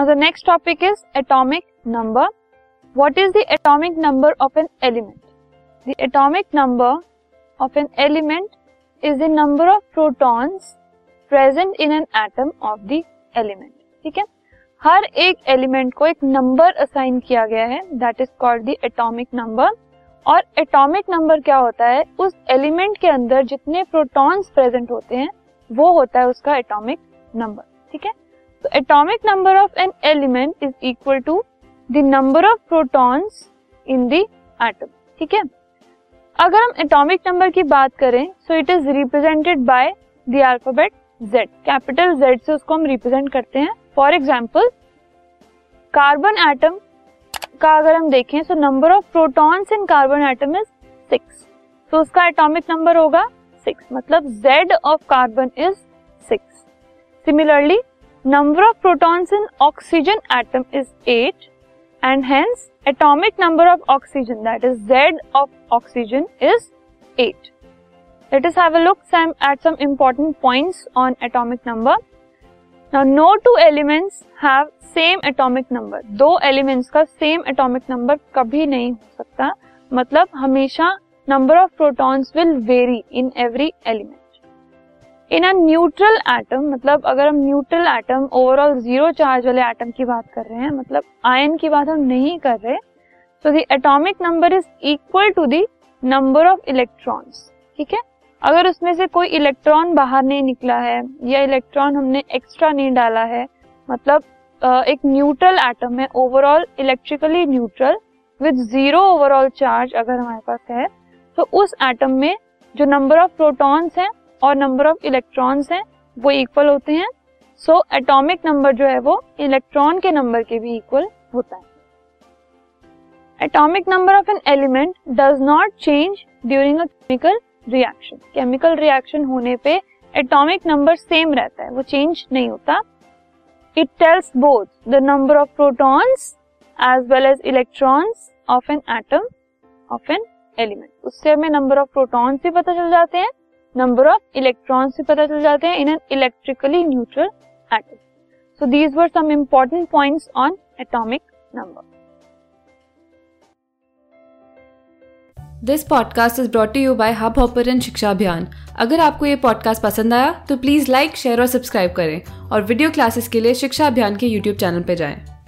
Now the next topic is atomic number. What is the atomic number of an element? The atomic number of an element is the number of protons present in an atom of the element. ठीक है हर एक element को एक number assign किया गया है that is called the atomic number और एटॉमिक नंबर क्या होता है उस एलिमेंट के अंदर जितने प्रोटॉन्स प्रेजेंट होते हैं वो होता है उसका एटॉमिक नंबर ठीक है तो atomic number of an element is equal to the number of protons in the atom ठीक है? अगर हम एटॉमिक नंबर की बात करें so it is represented by the alphabet Z capital Z से उसको हम रिप्रेजेंट करते हैं. फॉर एग्ज़ाम्पल कार्बन एटम का अगर हम देखें so number of protons in carbon atom is six तो उसका एटॉमिक नंबर होगा सिक्स मतलब Z of carbon is six similarly number of protons in oxygen atom is eight and hence atomic number of oxygen that is Z of oxygen is eight let us have look some at some important points on atomic number now no two elements have same atomic number दो elements का same atomic number कभी नहीं हो सकता। मतलब हमेशा number of protons will vary in every element in a neutral atom मतलब अगर हम neutral atom, overall zero charge वाले एटम की बात कर रहे हैं मतलब आयन की बात हम नहीं कर रहे तो the atomic number is equal to the number of electrons ठीक है? अगर उसमें से कोई इलेक्ट्रॉन बाहर नहीं निकला है, या इलेक्ट्रॉन हमने एक्स्ट्रा नहीं डाला है मतलब एक न्यूट्रल एटम है overall electrically neutral with zero overall charge अगर हमारे पास है तो उस एटम में जो नंबर ऑफ़ प्रोटॉन्स हैं और नंबर ऑफ़ इलेक्ट्रॉन्स हैं, वो इक्वल होते हैं। सो एटॉमिक नंबर जो है वो इलेक्ट्रॉन के नंबर के भी इक्वल होता है। Atomic number of an element does not change during a chemical reaction chemical reaction होने पे एटॉमिक नंबर सेम रहता है, वो चेंज नहीं होता। It tells both the number of protons as well as electrons of an atom of an element उससे हमें number of protons भी पता चल जाते हैं नंबर ऑफ़ इलेक्ट्रॉन्स भी पता चल जाते हैं in an electrically neutral atom so these were some important points on atomic number this podcast is brought you by Hubhopper Shiksha Abhiyan अगर आपको ये पॉडकास्ट पसंद आया तो प्लीज़ लाइक शेयर और सब्सक्राइब करें और वीडियो क्लासेस के लिए शिक्षा अभियान के यूट्यूब चैनल पर जाएँ।